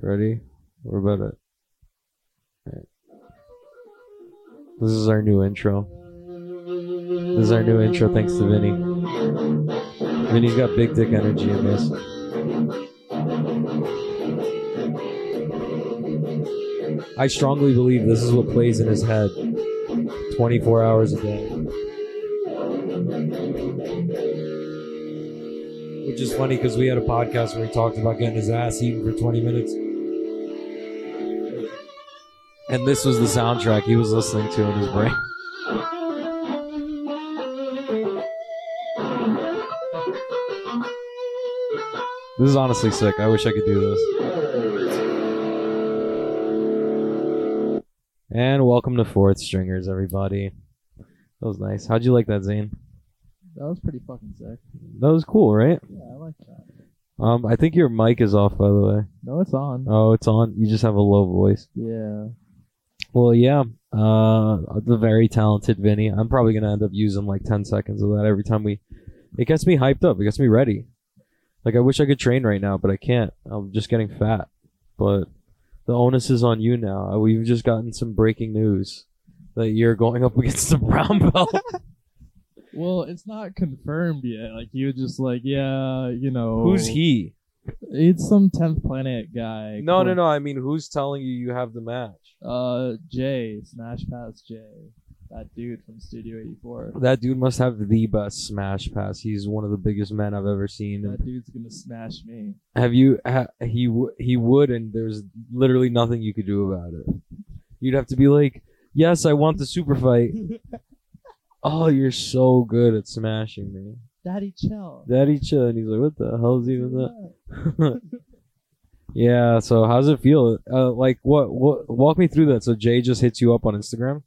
Ready? We're about it. Alright. This is our new intro. This is our new intro thanks to Vinny. Vinny's got big dick energy in this. I strongly believe this is what plays in his head 24 hours a day. Which is funny because we had a podcast where he talked about getting his ass eaten for 20 minutes. And this was the soundtrack he was listening to in his brain. This is honestly sick. I wish I could do this. And welcome to Fourth Stringers, everybody. That was nice. How'd you like that, Zane? That was pretty fucking sick. That was cool, right? Yeah, I like that. Um, I think your mic is off, by the way. No, it's on. Oh, it's on. You just have a low voice. Yeah. Well, yeah. Uh, the very talented Vinny. I'm probably gonna end up using like 10 seconds of that every time we. It gets me hyped up. It gets me ready. Like I wish I could train right now, but I can't. I'm just getting fat. But the onus is on you now. Uh, We've just gotten some breaking news that you're going up against the brown belt. Well, it's not confirmed yet. Like you just like, yeah, you know. Who's he? It's some tenth planet guy. No, no, no. I mean, who's telling you you have the match? Uh, Jay, Smash Pass Jay, that dude from Studio 84. That dude must have the best smash pass. He's one of the biggest men I've ever seen. That dude's gonna smash me. Have you? Ha, he w- he would, and there's literally nothing you could do about it. You'd have to be like, "Yes, I want the super fight." oh, you're so good at smashing me, Daddy, chill. Daddy. Chill. And he's like, "What the hell is even that?" yeah. So how's it feel? Uh, like what? What? Walk me through that. So Jay just hits you up on Instagram.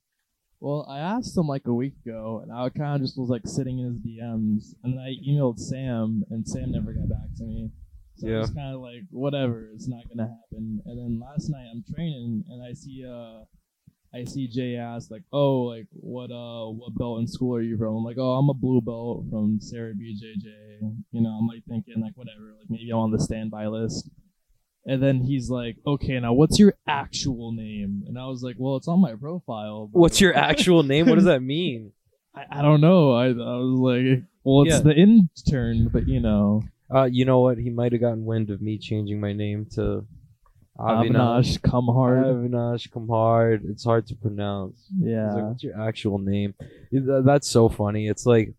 Well, I asked him like a week ago, and I kind of just was like sitting in his DMs, and then I emailed Sam, and Sam never got back to me. So Yeah. I was kind of like, whatever, it's not gonna happen. And then last night I'm training, and I see uh, I see Jay ask like, oh, like what uh, what belt in school are you from? I'm like, oh, I'm a blue belt from Serra BJJ. You know, I'm like thinking like whatever, like maybe I'm on the standby list. And then he's like, okay, now what's your actual name? And I was like, well, it's on my profile. but- What's your actual name? What does that mean? I, I don't know. I, I was like, well, it's Yeah. the intern, but you know, Uh, you know what? He might have gotten wind of me changing my name to Avinash, come hard. Avinash Kamhard. It's hard to pronounce. He's like, yeah. what's your actual name? That's so funny. It's like,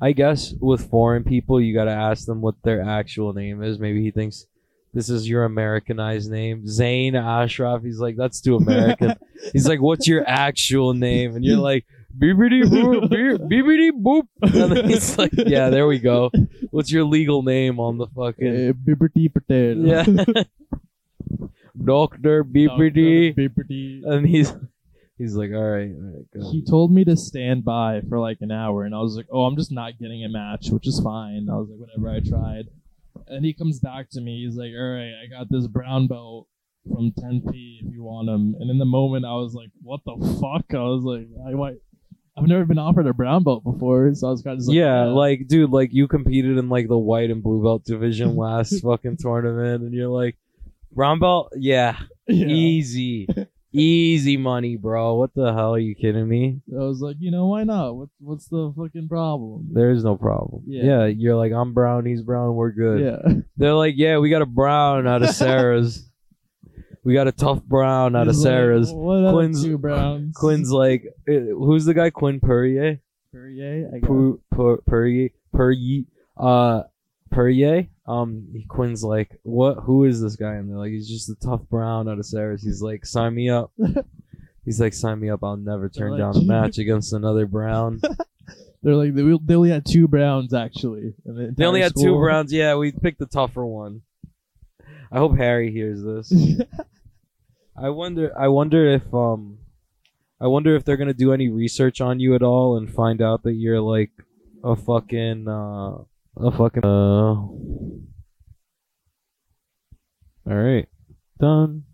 I guess with foreign people, you gotta ask them what their actual name is. Maybe he thinks this is your Americanized name, Zayn Ashraf. He's like, that's too American. He's like, what's your actual name? And you're like, beepity boop, beep- beepity boop. And then he's like, yeah, there we go. What's your legal name on the fucking? Uh, Biberty Patel. Yeah. Doctor Beepity. Biberty. And he's he's like, all right, all right, go. He told me to stand by for like an hour, and I was like, "Oh, I'm just not getting a match, which is fine." I was like, "Whatever." I tried, and he comes back to me. He's like, "All right, I got this brown belt from 10p if you want him." And in the moment, I was like, "What the fuck?" I was like, "I why?" I've never been offered a brown belt before, so I was kind of just like, yeah, like dude, like you competed in like the white and blue belt division last fucking tournament, and you're like, brown belt, yeah, yeah. easy, easy money, bro. What the hell? Are you kidding me? I was like, you know, why not? What, what's the fucking problem? There's no problem. Yeah. yeah, you're like, I'm brown, he's brown, we're good. Yeah. They're like, yeah, we got a brown out of Serra's. we got a tough brown out of He's like, Serra's. what up, Quinn's- two browns? Quinn's like, uh, who's the guy? Quinn Perrier. Perrier. I Pur, Pur, Perrier. Perrier. Uh, Perrier. Um, Quinn's like, what? Who is this guy? And they're like, he's just a tough brown out of Serra's. He's like, sign me up. He's like, sign me up. I'll never turn like, down a match against another brown. They're like they, they only had two browns actually. in the they only entire had two school. browns. Yeah, we picked the tougher one. I hope Harry hears this. I wonder. I wonder if um, I wonder if they're gonna do any research on you at all and find out that you're like a fucking uh, a fucking uh. All right, done.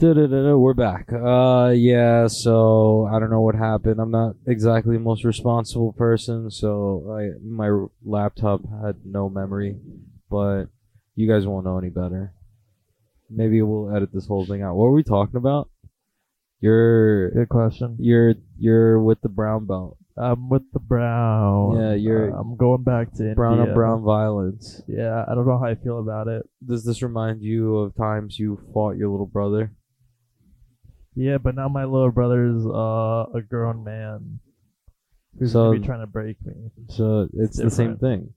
Da-da-da-da, We're back. Uh, yeah. So I don't know what happened. I'm not exactly the most responsible person, so I my laptop had no memory, but you guys won't know any better. Maybe we'll edit this whole thing out. What were we talking about? You're Good question. you're you're with the brown belt. I'm with the brown. Yeah, you're- Uh, I'm going back to Brown India. on brown violence. Yeah, I don't know how I feel about it. Does this remind you of times you fought your little brother? Yeah, but now my little brother's uh, a grown man who's So- gonna be trying to break me. So it's the same thing.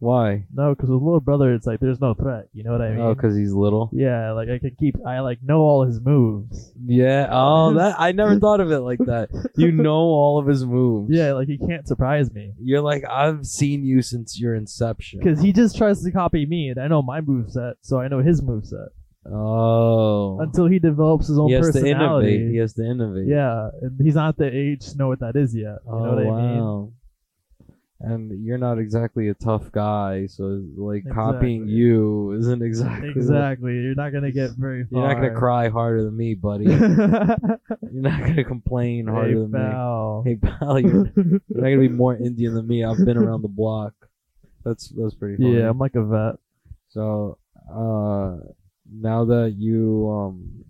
Why? No, because with little brother, it's like there's no threat. You know what I oh, mean? Oh, because he's little. yeah, like I can keep. I like know all his moves. Yeah. Oh, that I never thought of it like that. You know all of his moves. Yeah, like he can't surprise me You're like I've seen you since your inception. because he just tries to copy me, and I know my moveset, so I know his moveset Oh. until he develops his own he has to personality. innovate. He has to innovate. Yeah, and he's not the age to know what that is yet. You Oh know what I mean? Oh, And you're not exactly a tough guy, so like copying you isn't exactly. Exactly. You're not gonna get very far. You're not gonna cry harder than me, buddy. you're not gonna complain harder hey, than me. pal. Hey pal, you're, you're not gonna be more Indian than me. I've been around the block. That's that's pretty funny. yeah, I'm like a vet. So uh now that you um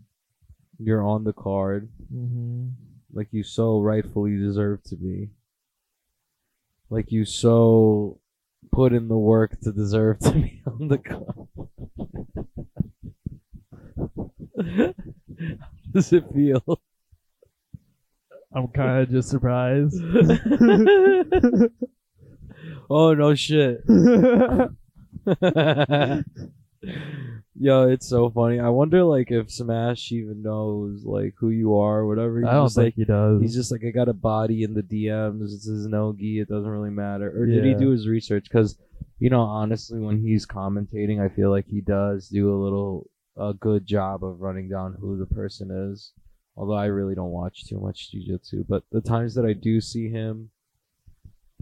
you're on the card hmm like you so rightfully deserve to be. Like you so put in the work to deserve to be on the card. How does it feel? I'm kind of just surprised. oh no shit. Yo, it's so funny. I wonder like if Smash even knows like who you are or whatever. He's I don't just think like he does. he's just like I got a body in the DMs. It's his nogi. It doesn't really matter. Or did he Yeah. do his research? Because you know, honestly, when he's commentating, I feel like he does do a little a good job of running down who the person is. Although I really don't watch too much jujitsu, but the times that I do see him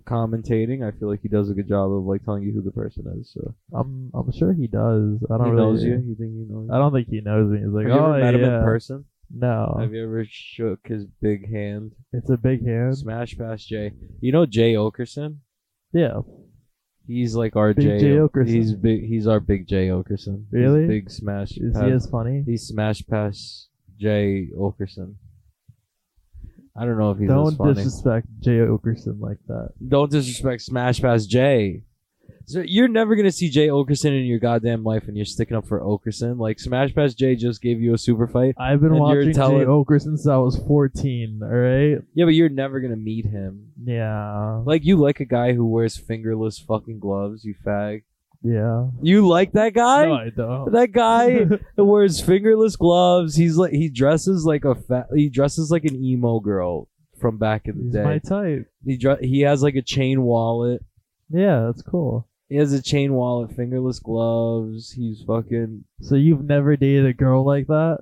commentating, I feel like he does a good job of like telling you who the person is. So I'm mm. I'm sure he does. I don't he really, knows you. You think he knows? I don't think he knows me. He's like, Have you oh ever met yeah. him in person? No, Have you ever shook his big hand? it's a big hand. Smash past Jay. You know Jay Okerson? Yeah, He's like our Big Jay. Jay Okerson. He's big. He's our big Jay Okerson. He's Really? big smash. is pass, he as funny? He's smash past Jay Okerson. I don't know if he's Don't as funny. disrespect Jay Okerson like that. don't disrespect Smash Pass Jay. So you're never gonna see Jay Okerson in your goddamn life, and you're sticking up for Okerson. Like Smash Pass Jay just gave you a super fight. I've been And you're watching telling- Jay Okerson since I was 14. All right. Yeah, but you're never gonna meet him. Yeah. Like you like a guy who wears fingerless fucking gloves. You fag. Yeah. You like that guy? No, I don't. That guy wears fingerless gloves. He's like he dresses like a fat. He dresses like an emo girl from back in the He's day. my type. He dre- he has like a chain wallet. Yeah, that's cool. He has a chain wallet, fingerless gloves. He's fucking So you've never dated a girl like that?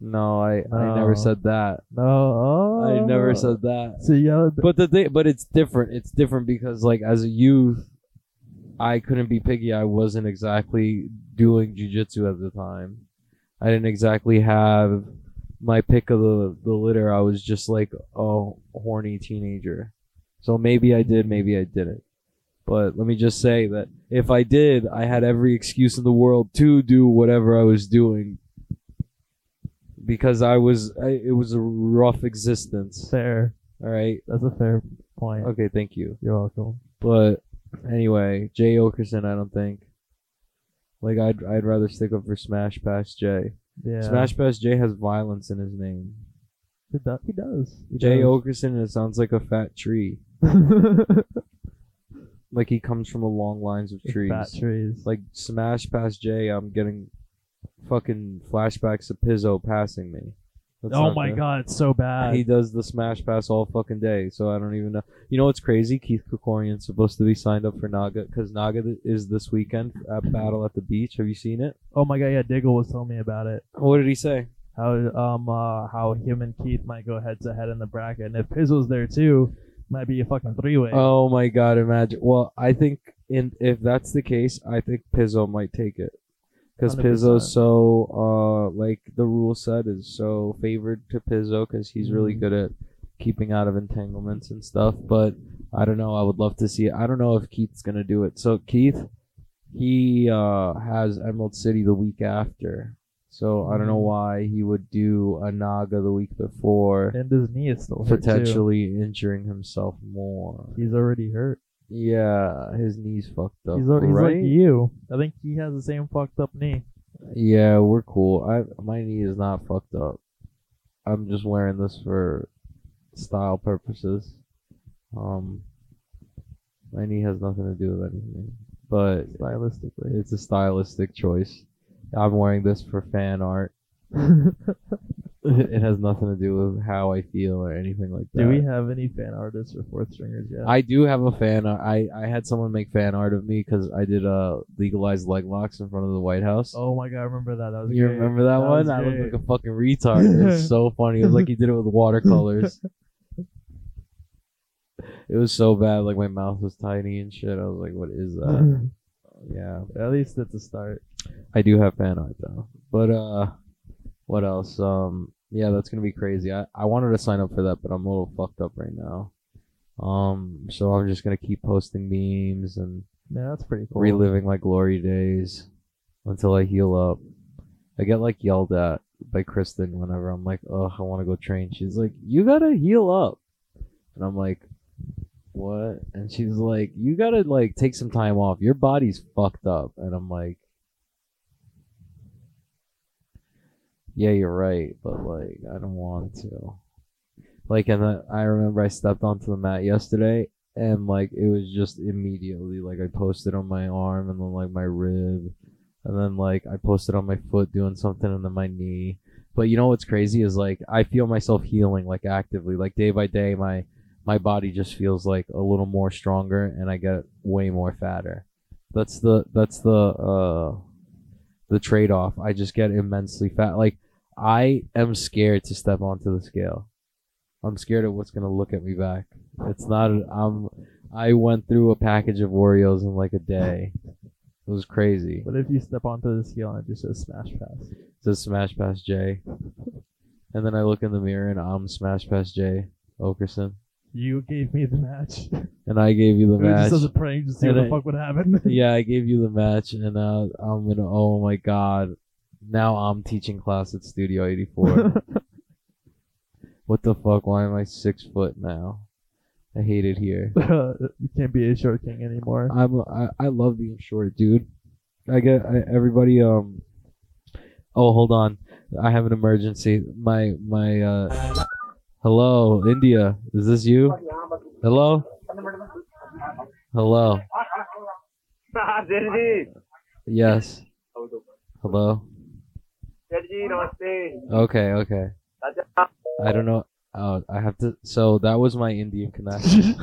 no. I I never oh. said that. No. Oh. I never said that. So yeah, But the thing, but it's different. It's different because like as a youth, I couldn't be picky. I wasn't exactly doing jujitsu at the time. I didn't exactly have my pick of the the litter. I was just like a horny teenager. So maybe I did, maybe I didn't. But let me just say that if I did, I had every excuse in the world to do whatever I was doing because I was I, it was a rough existence. fair. All right. That's a fair point. Okay, thank you. You're welcome. But anyway, Jay Okerson, I don't think. Like I'd I'd rather stick up for Smash Pass Jay. Yeah. Smash Pass Jay has violence in his name. He does. He does. He Jay does. Okerson, it sounds like a fat tree. Like he comes from a long lines of trees. Fat trees. Like Smash Pass Jay, I'm getting fucking flashbacks of Pizzo passing me. That's oh my good. god, it's so bad. He does the smash pass all fucking day, so I don't even know. You know what's crazy? Keith Krikorian's supposed to be signed up for Naga because Naga is this weekend at Battle at the Beach. Have you seen it? oh my god, yeah, Diggle was telling me about it. What did he say? How um uh how him and Keith might go head to head in the bracket, and if Pizzle's there too, might be a fucking three way. Oh my god! Imagine. Well, I think in if that's the case, I think Pizzo might take it because 100%. Pizzo's so uh like the rule set is so favored to Pizzo because he's really Mhm. good at keeping out of entanglements and stuff. But I don't know. I would love to see it. I don't know if Keith's gonna do it. So Keith, he uh has Emerald City the week after. So I don't know Mhm. why he would do a Naga the week before, And his knee is still hurt too. potentially injuring himself more. He's already hurt. Yeah, his knee's fucked up. He's, al- he's right? like you. I think he has the same fucked up knee. Yeah, we're cool. I my knee is not fucked up. I'm just wearing this for style purposes. Um, my knee has nothing to do with anything, but Stylistically. it's a stylistic choice. I'm wearing this for fan art. it has nothing to do with how I feel or anything like that. Do we have any fan artists or fourth stringers yet? I do have a fan. art. I I had someone make fan art of me because I did uh legalized leg locks in front of the White House. oh my god, I remember that. That was You great. remember that, one? was I looked like a fucking retard. It was so funny. It was like he did it with watercolors. it was so bad. Like my mouth was tiny and shit. I was like, "What is that?" yeah, At least it's a start. I do have fan art though. But uh, what else? Um, yeah, that's gonna be crazy. I I wanted to sign up for that, but I'm a little fucked up right now. Um, so I'm just gonna keep posting memes and Yeah, that's pretty cool. reliving my glory days until I heal up. I get like yelled at by Kristen whenever I'm like, "Oh, I want to go train." She's like, "You gotta heal up," and I'm like, "What?" And she's like, "You gotta like take some time off. Your body's fucked up." And I'm like, "Yeah, you're right, but like, I don't want to." Like, and then I remember I stepped onto the mat yesterday, and like it was just immediately like I posted on my arm and then like my rib and then like I posted on my foot doing something and then my knee. But you know what's crazy is like I feel myself healing like actively like day by day my my body just feels like a little more stronger and I get way more fatter. That's the that's the uh the trade off. I just get immensely fat. Like I am scared to step onto the scale. I'm scared of what's gonna look at me back. It's not. I'm. I went through a package of Oreos in like a day. It was crazy. What if you step onto the scale and it just says smash pass? It says Smash Pass J, and then I look in the mirror and I'm Smash Pass J Okerson, You gave me the match. and I gave you the match. just as a prank to see And what I- the fuck would happen. yeah, I gave you the match, and uh, I'm gonna. Oh my god! now I'm teaching class at Studio 84. what the fuck? Why am I six foot now? I hate it here. you can't be a short king anymore. I'm I, I love being short, dude. I get I, everybody. Um. Oh, hold on. I have an emergency. My my. uh Hello, India. Is this you? Hello. Hello. Yes. Hello. Okay, okay. I don't know. Oh, I have to. So that was my Indian connection.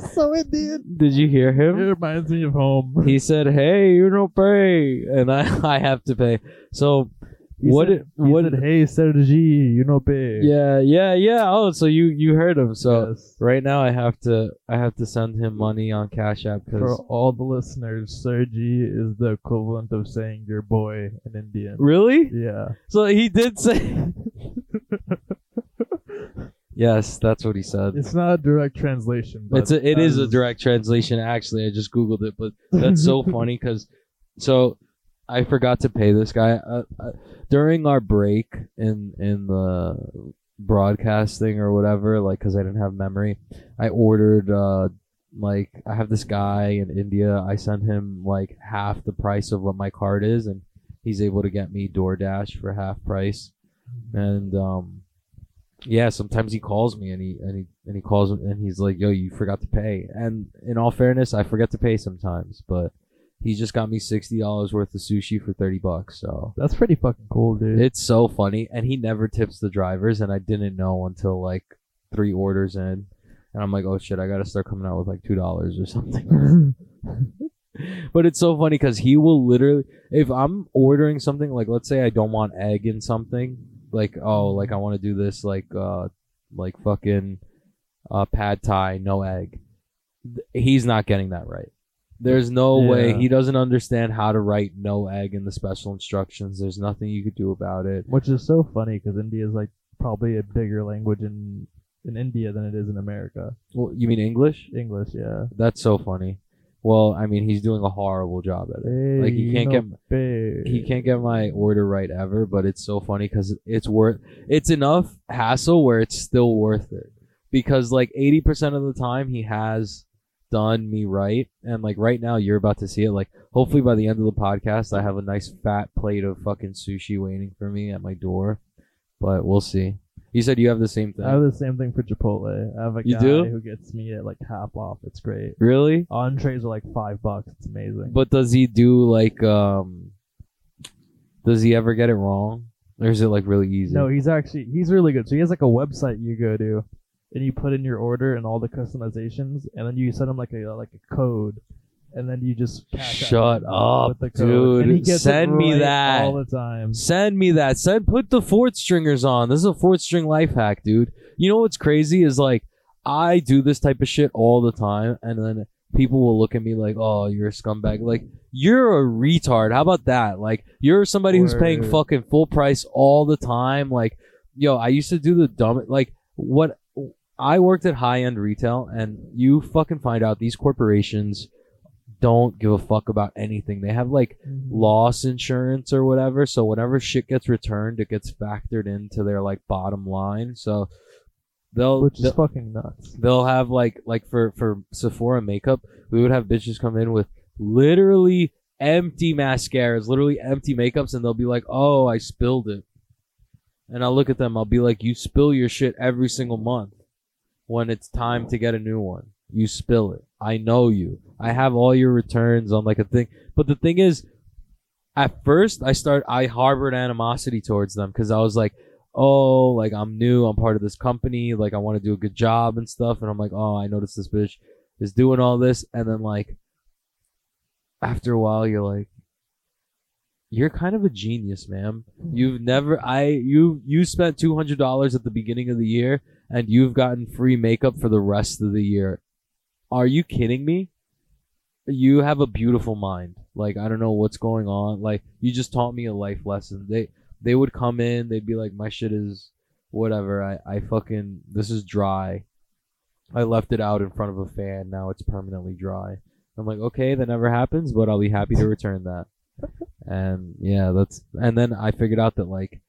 so Indian. Did you hear him? It reminds me of home. He said, "Hey, you don't pay," and I I have to pay. So he what said, it- what said, hey Sergi, you know pay. Yeah, yeah, yeah. Oh, so you you heard him. So Yes. right now I have to I have to send him money on Cash App because For all the listeners, Sergi is the equivalent of saying your boy in Indian. really. Yeah. So he did say. yes, that's what he said. It's not a direct translation, but It's a, it that is a direct translation. Actually, I just googled it, but that's so funny because so I forgot to pay this guy uh, uh, during our break in in the broadcasting or whatever. Like, because I didn't have memory, I ordered uh like I have this guy in India. I send him like half the price of what my card is, and he's able to get me DoorDash for half price. And um, yeah, sometimes he calls me and he and he and he calls and he's like, "Yo, you forgot to pay." And in all fairness, I forget to pay sometimes, but he just got me sixty dollars worth of sushi for thirty bucks. So That's pretty fucking cool, dude. it's so funny, and he never tips the drivers, and I didn't know until like three orders in, and I'm like, "Oh shit, I gotta start coming out with like two dollars or something." but it's so funny because he will literally, if I'm ordering something, like let's say I don't want egg in something, like oh, like I want to do this, like uh, like fucking uh, pad thai, no egg. Th- He's not getting that right. There's no way he doesn't understand how to write no egg in the special instructions. There's nothing you could do about it. Which is so funny because India is like probably a bigger language in in India than it is in America. Well, you mean English? English, yeah. That's so funny. Well, I mean, he's doing a horrible job at it. Like, he can't get- get he can't get my order right ever, but it's so funny because it's worth it's enough hassle where it's still worth it. Because like eighty percent of the time he has done me right, and like right now you're about to see it. Like hopefully by the end of the podcast, I have a nice fat plate of fucking sushi waiting for me at my door, but we'll see. You said you have the same thing. I have the same thing for Chipotle. I have a You guy do? who gets me at like half off. It's great. really? Entrees are like five bucks. It's amazing. But does he do like um? Does he ever get it wrong, or is it like really easy? no, he's actually he's really good. So he has like a website you go to, and you put in your order and all the customizations, and then you send him like a like a code, and then you just Shut with up, the code. And he dude. gets it Send me right that. all the time. Send me that. Send put the fourth stringers on. This is a fourth string life hack, dude. You know what's crazy is like I do this type of shit all the time, and then people will look at me like, "Oh, you're a scumbag." Like you're a retard. How about that? Like you're somebody who's paying fucking full price all the time. Like yo, I used to do the dumb like what I worked at high end retail, and you fucking find out these corporations don't give a fuck about anything. They have like Mhm. loss insurance or whatever. So whenever shit gets returned, it gets factored into their like bottom line. So they'll Which is they'll, fucking nuts. they'll have like like for for Sephora makeup, we would have bitches come in with literally empty mascaras, literally empty makeups, and they'll be like, "Oh, I spilled it," and I'll look at them. I'll be like, "You spill your shit every single month when it's time to get a new one. You spill it. I know you. I have all your returns on like a thing." But the thing is, at first, I start I harbored animosity towards them because I was like, "Oh, like I'm new. I'm part of this company. Like I want to do a good job and stuff." And I'm like, "Oh, I noticed this bitch is doing all this," and then like after a while, you're like, "You're kind of a genius, ma'am. You've never I you you spent two hundred dollars at the beginning of the year, and you've gotten free makeup for the rest of the year. Are you kidding me?" you have a beautiful mind. Like I don't know what's going on. Like you just taught me a life lesson. They they would come in, they'd be like, My shit is whatever. I, I fucking this is dry. I left it out in front of a fan, now it's permanently dry. I'm like, okay, that never happens, but I'll be happy to return that. And yeah, that's and then I figured out that like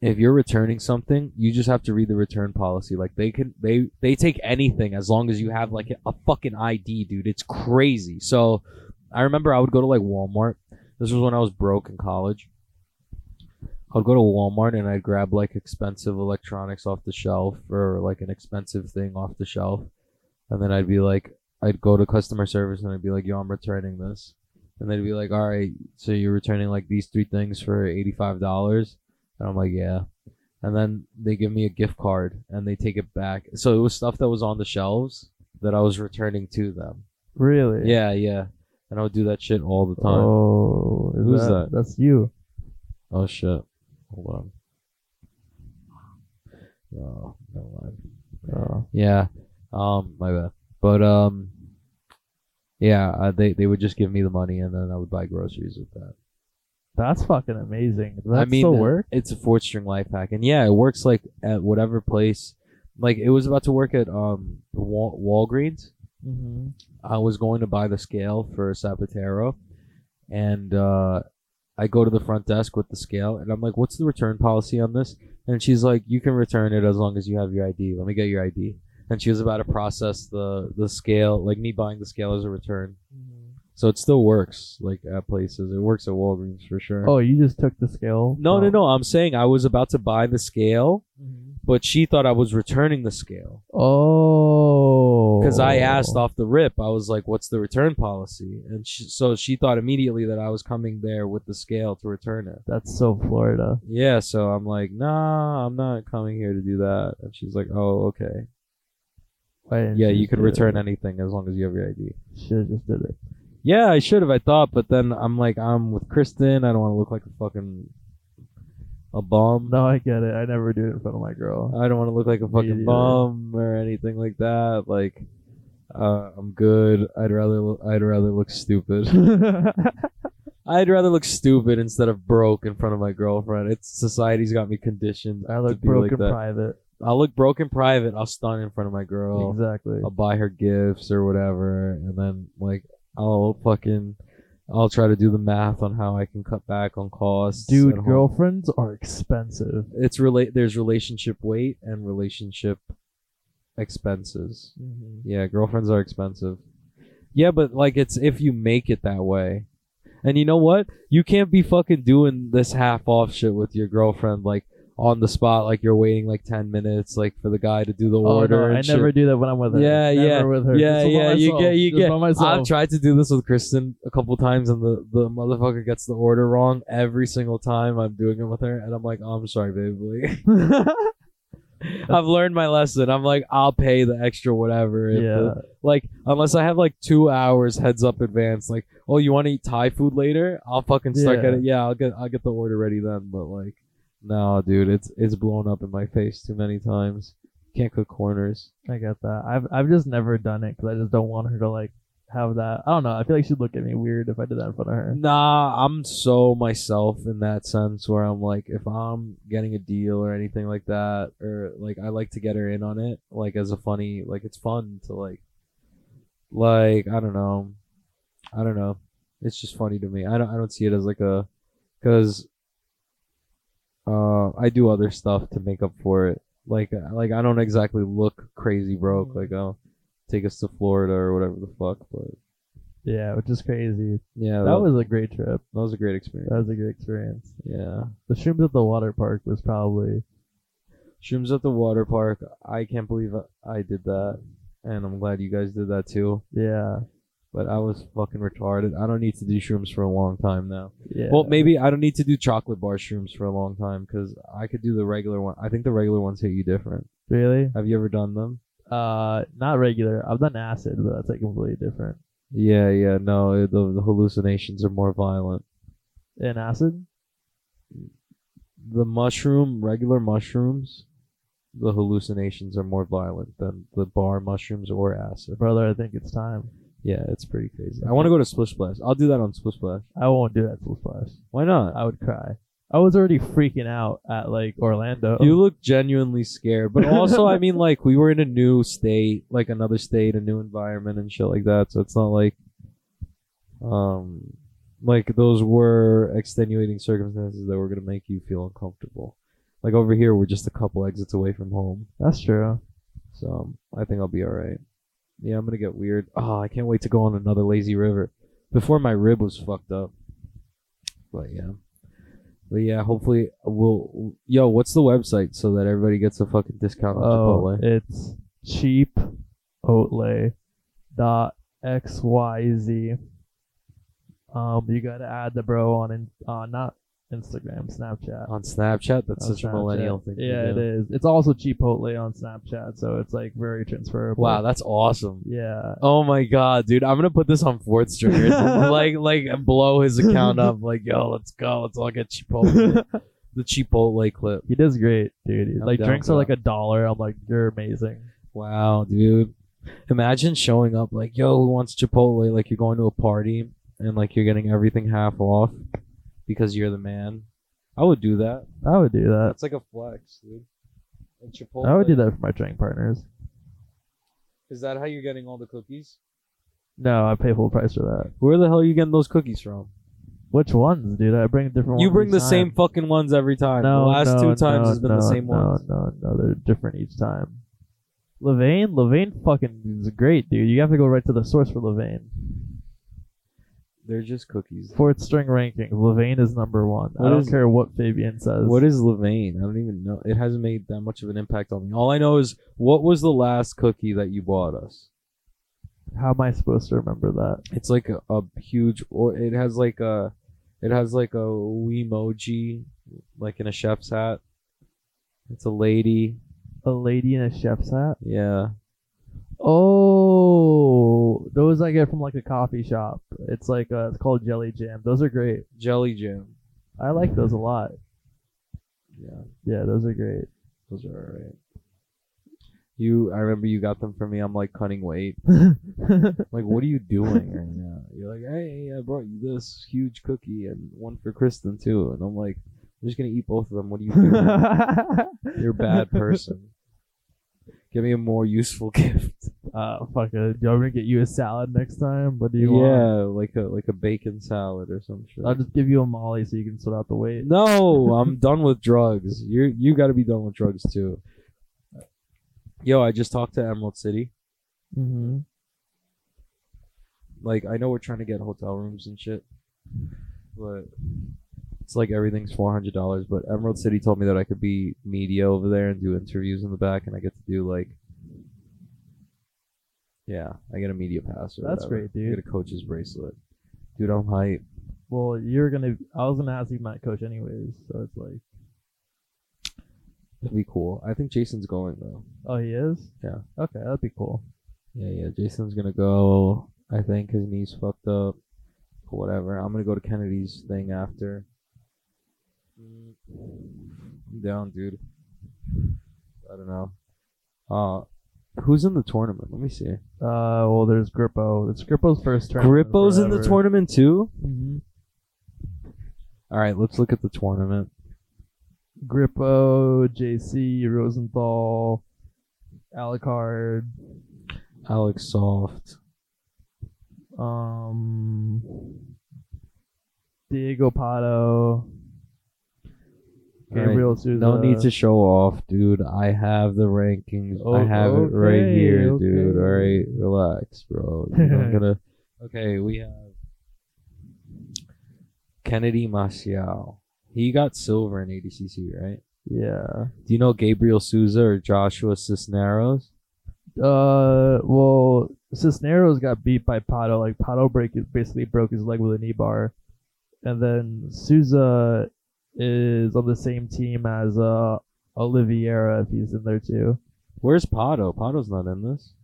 if you're returning something, you just have to read the return policy. Like they can they they take anything as long as you have like a fucking ID, dude. It's crazy. So I remember I would go to like Walmart. This was when I was broke in college. I'd go to Walmart and I'd grab like expensive electronics off the shelf or like an expensive thing off the shelf. And then I'd be like I'd go to customer service and I'd be like, yo, I'm returning this. And they'd be like, all right, so you're returning like these three things for $85? And I'm like, yeah. And then they give me a gift card and they take it back. So it was stuff that was on the shelves that I was returning to them. Really? Yeah, yeah. And I would do that shit all the time. Oh, Who's that? That's you. Oh shit. Hold on. Oh, never mind. Oh. Yeah. Um, my bad. But um, yeah. Uh, they they would just give me the money and then I would buy groceries with that. That's fucking amazing. Does that I mean, still uh, work? It's a fourth string life hack, and yeah, it works like at whatever place. Like it was about to work at um Wal- Walgreens. Mm-hmm. I was going to buy the scale for Zapatero, and uh, I go to the front desk with the scale, and I'm like, "What's the return policy on this?" And she's like, "You can return it as long as you have your ID. Let me get your ID." And she was about to process the the scale, like me buying the scale as a return. So it still works, like at places. It works at Walgreens for sure. Oh, you just took the scale? no, no, no! I'm saying I was about to buy the scale, Mhm. but she thought I was returning the scale. Oh. because I asked off the rip. I was like, "What's the return policy?" And she, so she thought immediately that I was coming there with the scale to return it. That's so Florida. Yeah, so I'm like, "Nah, I'm not coming here to do that." And she's like, "Oh, okay. Yeah, you you just could do it? return anything as long as you have your ID." Should have just did it. Yeah, I should have. I thought, but then I'm like, I'm with Kristen. I don't want to look like a fucking a bum. No, I get it. I never do it in front of my girl. I don't want to look like a fucking bum or anything like that. Like, uh, I'm good. I'd rather lo- I'd rather look stupid. I'd rather look stupid instead of broke in front of my girlfriend. It's society's got me conditioned I look broke like in that. private. I'll look broke in private. I'll stun in front of my girl. Exactly. I'll buy her gifts or whatever, and then like I'll fucking I'll try to do the math on how I can cut back on costs. Dude, girlfriends are expensive. It's relate. There's relationship weight and relationship expenses. Mm-hmm. Yeah, girlfriends are expensive. Yeah, but like it's if you make it that way. And you know what? You can't be fucking doing this half off shit with your girlfriend like on the spot like you're waiting like 10 minutes like for the guy to do the Oh, order no, and I shit. never do that when I'm with her. Yeah, Never yeah, with her. yeah, yeah. You get, you Just get. I've tried to do this with Kristen a couple times, and the the motherfucker gets the order wrong every single time I'm doing it with her, and I'm like, oh, I'm sorry, baby. I've learned my lesson. I'm like, I'll pay the extra whatever. yeah. like, unless I have like two hours heads up advance. Like, oh, you want to eat Thai food later? I'll fucking start Yeah. getting. Yeah, I'll get. I'll get the order ready then. But like, no, dude, it's it's blown up in my face too many times. Can't cook corners. I get that. I've I've just never done it because I just don't want her to like have that. I don't know. I feel like she'd look at me weird if I did that in front of her. Nah, I'm so myself in that sense where I'm like, if I'm getting a deal or anything like that, or like I like to get her in on it, like as a funny, like it's fun to like, like I don't know, I don't know, it's just funny to me. I don't, I don't see it as like a, cause, uh, I do other stuff to make up for it. Like, like I don't exactly look crazy broke. Like, oh, take us to Florida or whatever the fuck, but Yeah, which is crazy. yeah, That was a great trip. that was a great experience. That was a great experience. Yeah. The shrooms at the water park was probably Shrooms at the water park. I can't believe I did that. And I'm glad you guys did that too. yeah But I was fucking retarded. I don't need to do shrooms for a long time now. yeah. Well, maybe I don't need to do chocolate bar shrooms for a long time because I could do the regular one. I think the regular ones hit you different. really Have you ever done them? uh not regular. I've done acid, but that's like completely different. Yeah, yeah. No, the, the hallucinations are more violent. In acid, The mushroom, regular mushrooms, the hallucinations are more violent than the bar mushrooms or acid. brother, I think it's time. Yeah, it's pretty crazy. I want to go to Splish Splash. I'll do that on Splish Splash. I won't do that full splash. Why not? I would cry. I was already freaking out at like Orlando. You look genuinely scared, but also, I mean, like we were in a new state, like another state, a new environment, and shit like that. So it's not like, um, like those were extenuating circumstances that were gonna make you feel uncomfortable. Like over here, we're just a couple exits away from home, That's true. so um, I think I'll be all right. Yeah, I'm gonna get weird. Oh, I can't wait to go on another lazy river. Before my rib was fucked up, but yeah. But yeah, hopefully we'll. Yo, what's the website so that everybody gets a fucking discount on Oh, Chipotle? it's cheapotle dot xyz. Um, you gotta add the bro on in, uh, not Instagram, Snapchat. on Snapchat. That's On such a millennial thing. Yeah, it is. It's also Chipotle on Snapchat, so it's like very transferable. Wow, that's awesome. yeah. Oh my god, dude! I'm gonna put this on Fourth Stringers. like, like blow his account up. Like, yo, let's go. Let's all get Chipotle. the Chipotle clip. He does great, dude. I'm like drinks are like a dollar. I'm like, you're amazing. Wow, dude. Imagine showing up like, yo, who wants Chipotle? Like you're going to a party and like you're getting everything half off because you're the man. I would do that. I would do that. It's like a flex, dude. And Chipotle. I would do that for my drink partners. Is that how you're getting all the cookies? No, I pay full price for that. Where the hell are you getting those cookies from? Which ones, dude? I bring different ones. You bring the each same fucking ones every time. No, the last no, two times no, has been no, the same no, ones. No, no, they're different each time. Levain, Levain fucking is great, dude. You have to go right to the source for Levain. They're just cookies. Fourth string ranking, Levain is number one. What I don't is- care what Fabian says. What is Levain? I don't even know. It hasn't made that much of an impact on me. All I know is what was the last cookie that you bought us? How am I supposed to remember that? It's like a, a huge, or it has like a, it has like a Weemoji, like in a chef's hat. It's a lady. A lady in a chef's hat. Yeah. Oh, those I get from like a coffee shop. It's like uh, it's called Jelly Jam. Those are great. Jelly Jam. I like those a lot. Yeah. Yeah, those are great. Those are alright. You, I remember you got them for me. I'm like cutting weight. Like, what are you doing right now? You're like, hey, I brought you this huge cookie and one for Kristen too. And I'm like, I'm just gonna eat both of them. What are you doing? You're a bad person. Give me a more useful gift. Uh, fuck it. Do me to get you a salad next time? What do you want? yeah, like a like a bacon salad or some shit. I'll just give you a Molly so you can sort out the weight. No, I'm done with drugs. You you got to be done with drugs too. Yo, I just talked to Emerald City. Mm-hmm. Like, I know we're trying to get hotel rooms and shit, but it's like everything's four hundred dollars. But Emerald City told me that I could be media over there and do interviews in the back, and I get to do like, yeah, I get a media pass. Or That's whatever. great, dude. I get a coach's bracelet. Dude, I'm hype. Well, you're gonna. I was gonna ask you my coach anyways, so it's like, That'd be cool. I think Jason's going though. oh, he is. Yeah. Okay, that'd be cool. Yeah, yeah. Jason's gonna go. I think his knee's fucked up. Whatever. I'm gonna go to Kennedy's thing after. Mm, I'm down, dude. I don't know. Uh, who's in the tournament? Let me see. Uh, well, there's Grippo. It's Grippo's first tournament. Grippo's in the tournament too. Mm-hmm. All right, let's look at the tournament. Grippo, JC, Rosenthal, Alucard, Alex Soft. um, Diego Pato, All right, Gabriel Souza. No need to show off, dude. I have the rankings. Oh, I have it right okay, here, dude. All right, relax, bro. Not gonna. Okay, we have Kennedy Maciel. He got silver in ADCC, right? Yeah. Do you know Gabriel Souza or Joshua Cisneros? Uh, well, Cisneros got beat by Pato. Like Pato break basically broke his leg with a knee bar, and then Souza is on the same team as uh Oliveira if he's in there too. Where's Pato? Pato's not in this.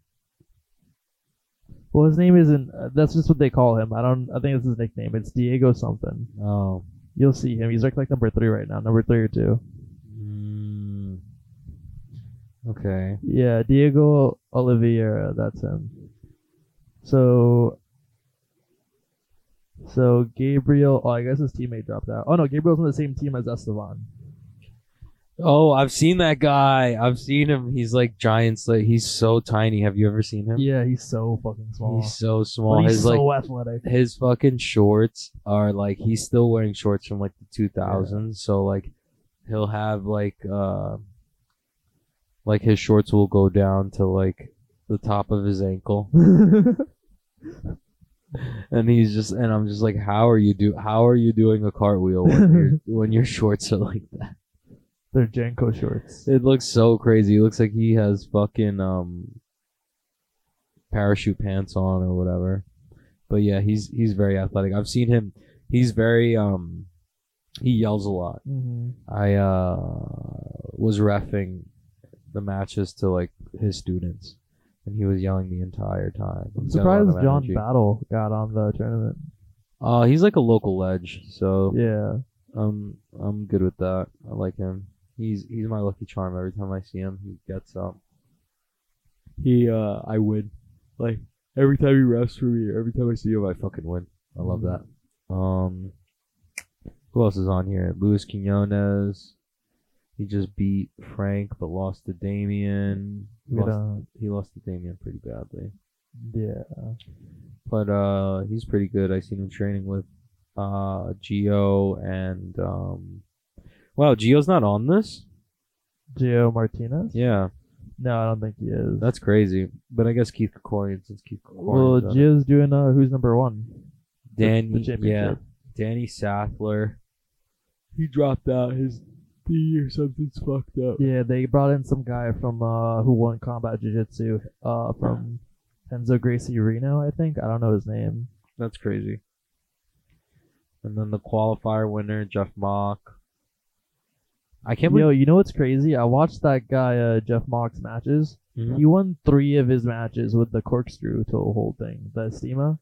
Well, his name isn't. Uh, that's just what they call him. I don't. I think it's his nickname. It's Diego something. Oh. You'll see him. He's like like number three right now. Number three or two. Mm. Okay. Yeah, Diego Oliveira. That's him. So. So Gabriel. Oh, I guess his teammate dropped out. Oh no, Gabriel's on the same team as Esteban. Oh, I've seen that guy. I've seen him. He's like giant. Like he's so tiny. Have you ever seen him? Yeah, he's so fucking small. He's so small. but he's his so like athletic. his fucking shorts are like he's still wearing shorts from like the 2000s. So like he'll have like uh like his shorts will go down to like the top of his ankle, and he's just and I'm just like, how are you do? How are you doing a cartwheel when your when your shorts are like that? They're JNCO shorts. It looks so crazy. It looks like he has fucking um parachute pants on or whatever. But yeah, he's he's very athletic. I've seen him. He's very um he yells a lot. hmm I uh was refing the matches to like his students and he was yelling the entire time. I'm He's got a lot surprised of John energy. Battle got on the tournament. Uh he's like a local ledge, so Yeah. um I'm good with that. I like him. He's he's my lucky charm. Every time I see him, he gets up. He uh I win. Like every time he refs for me, every time I see him, I fucking win. I love Mhm. that. Um, who else is on here? Luis Quinones. He just beat Frank, but lost to Damien. He lost, he lost to Damien pretty badly. Yeah. But uh, he's pretty good. I seen him training with uh Gio and um. Wow, Gio's not on this. Gio Martinez? Yeah, No, I don't think he is. that's crazy. But I guess Keith Krikorian since Keith well, Krikorian. Gio's doing uh, who's number one? Danny, the yeah. Danny Sathler. He dropped out. His knee or something's fucked up. Yeah, they brought in some guy from uh who won combat jiu-jitsu uh from Enzo Gracie Reno, I think. I don't know his name. That's crazy. And then the qualifier winner, Jeff Mock. I can't Yo, believe. you know what's crazy? I watched that guy uh Jeff Mock's matches. Mhm. He won three of his matches with the corkscrew to the whole thing. The Estima.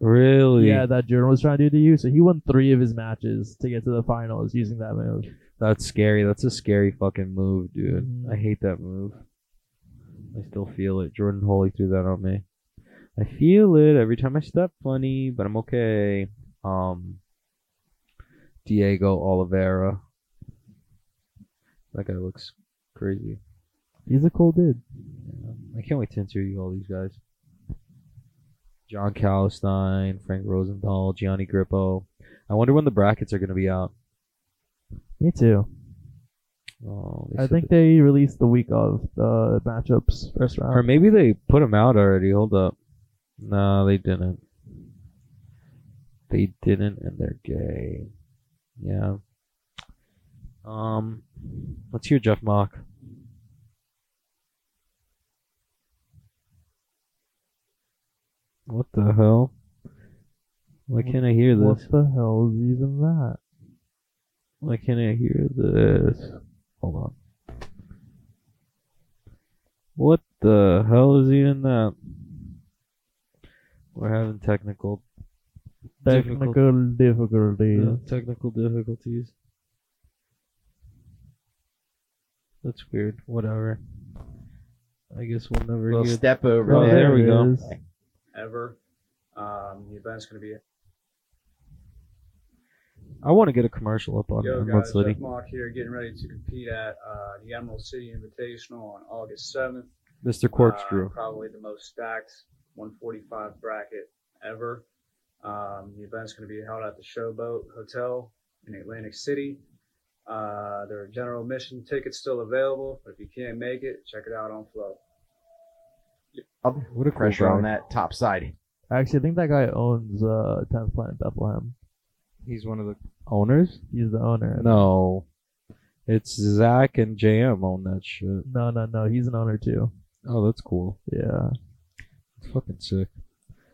Really? Yeah, that Jordan was trying to do to you. So he won three of his matches to get to the finals using that move. That's scary. That's a scary fucking move, dude. I hate that move. I still feel it. Jordan Holy threw that on me. I feel it every time I step funny, but I'm okay. Um, Diego Oliveira. That guy looks crazy. He's a cool dude. I can't wait to interview all these guys. John Calstein, Frank Rosenthal, Gianni Grippo. I wonder when the brackets are going to be out. Me too. Oh, I said think they released the week of the matchups first round. or maybe they put them out already. Hold up. No, they didn't. They didn't, and they're gay. Yeah. Um, let's hear Jeff Mock. What the hell? Why can't I hear this? What the hell is even that? Why can't I hear this? Hold on. What the hell is even that? We're having technical Technical difficulties. uh, technical difficulties. That's weird. Whatever. I guess we'll never little hear. step over Oh, there. there we go. is. ever. Um, the event's going to be I want to get a commercial up on Yo Emerald guys, City. Jeff Mock here, getting ready to compete at uh, the Emerald City Invitational on August 7th. Mr. Corkscrew. Uh, probably the most stacked 145 bracket ever. Um, the event's going to be held at the Showboat Hotel in Atlantic City. Uh, there are general admission tickets still available, but if you can't make it, check it out on Flow. what a cool Pressure guy. on that top side. Actually, I think that guy owns uh 10th Planet Bethlehem. He's one of the owners. He's the owner. No, it's Zach and JM own that shit. no, no, no. He's an owner too. Oh, that's cool. Yeah. It's fucking sick.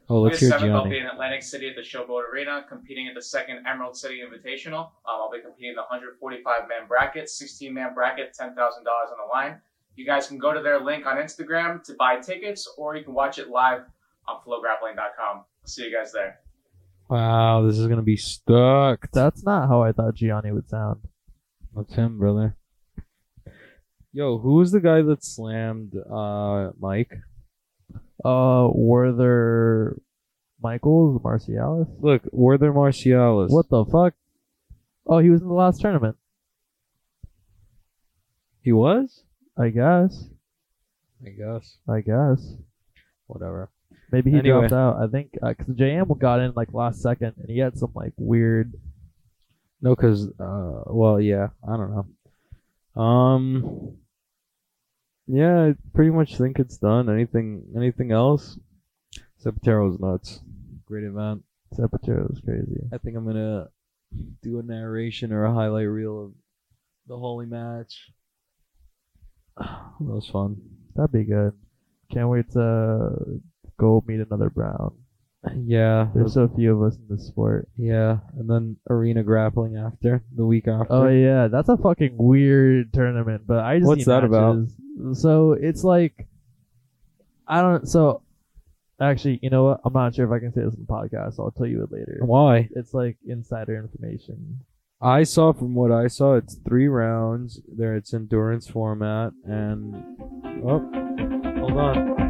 Oh, let's August hear 7th, I'll be Gianni. in Atlantic City at the Showboat Arena competing at the second Emerald City Invitational. Um, I'll be competing in the 145 man bracket, 16 man bracket, $10,000 on the line. You guys can go to their link on Instagram to buy tickets, or you can watch it live on flowgrappling.com. See you guys there. Wow, this is gonna be stuck. That's not how I thought Gianni would sound. That's him, brother. Yo, who was the guy that slammed uh Mike? Uh, were there Michaels, Marcialis? Look, Werther Marcialis. What the fuck? Oh, he was in the last tournament. He was? I guess. I guess. I guess. Whatever. Maybe he Anyway. dropped out. I think because JM got in like last second, and he had some like weird. No, cause uh, well, yeah, I don't know. Um, yeah, I pretty much think it's done. Anything, anything else? Sepatero's nuts. Great event. Sepultura was crazy. I think I'm gonna do a narration or a highlight reel of the holy match. that was fun. That'd be good. Can't wait to go meet another Brown. Yeah, There's so few of us in this sport. yeah, and then arena grappling after the week after. Oh yeah, that's a fucking weird tournament. But I just What's that about? So it's like, I don't. So actually, you know what? I'm not sure if I can say this in the podcast. I'll tell you it later. Why? It's like insider information. I saw from what I saw, it's three rounds. There, it's endurance format, and oh, hold on.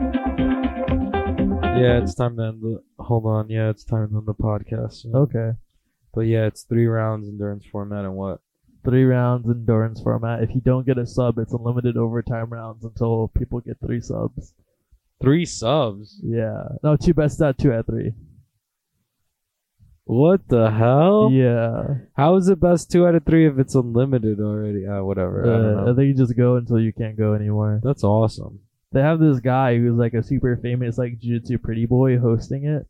Yeah, it's time to end the. Hold on, yeah, it's time to end the podcast. soon. Okay, But yeah, it's three rounds endurance format, and what? three rounds endurance format. If you don't get a sub, it's unlimited overtime rounds until people get three subs. Three subs. Yeah, no, two best out, two at three. What the hell? Yeah, How is it best two out of three if it's unlimited already? Uh, whatever. I don't uh, know. I think you just go until you can't go anymore. That's awesome. They have this guy who's like a super famous like jiu-jitsu pretty boy hosting it.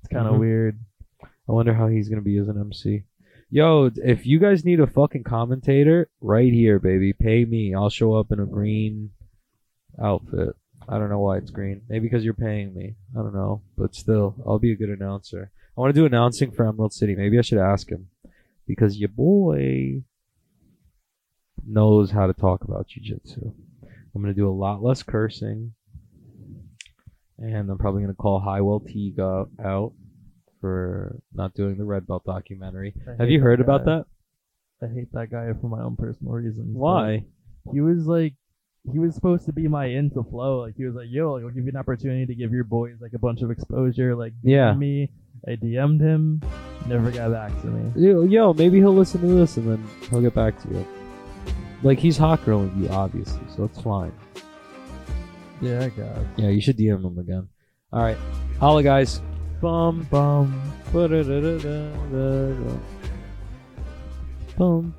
It's kind of Mhm. weird. I wonder how he's gonna be as an MC. Yo, if you guys need a fucking commentator, right here, baby. Pay me. I'll show up in a green outfit. I don't know why it's green. Maybe because you're paying me. I don't know. But still, I'll be a good announcer. I want to do announcing for Emerald City. Maybe I should ask him. Because your boy knows how to talk about jiu-jitsu. I'm going to do a lot less cursing. And I'm probably going to call Hywel Teague out, out for not doing the Red Belt documentary. I Have you heard about guy. that? I hate that guy for my own personal reasons. Why? He was like, he was supposed to be my into flow. Like he was like, yo, like, I'll give you an opportunity to give your boys like a bunch of exposure. Like Yeah. me. I DM'd him. Never got back to me. Yo, yo, maybe he'll listen to this and then he'll get back to you. Like he's hot girling you, obviously, so it's fine. Yeah, I got. it. Yeah, you should DM him again. All right, holla guys. Bum bum. Ba-da-da-da-da-da-da. Bum.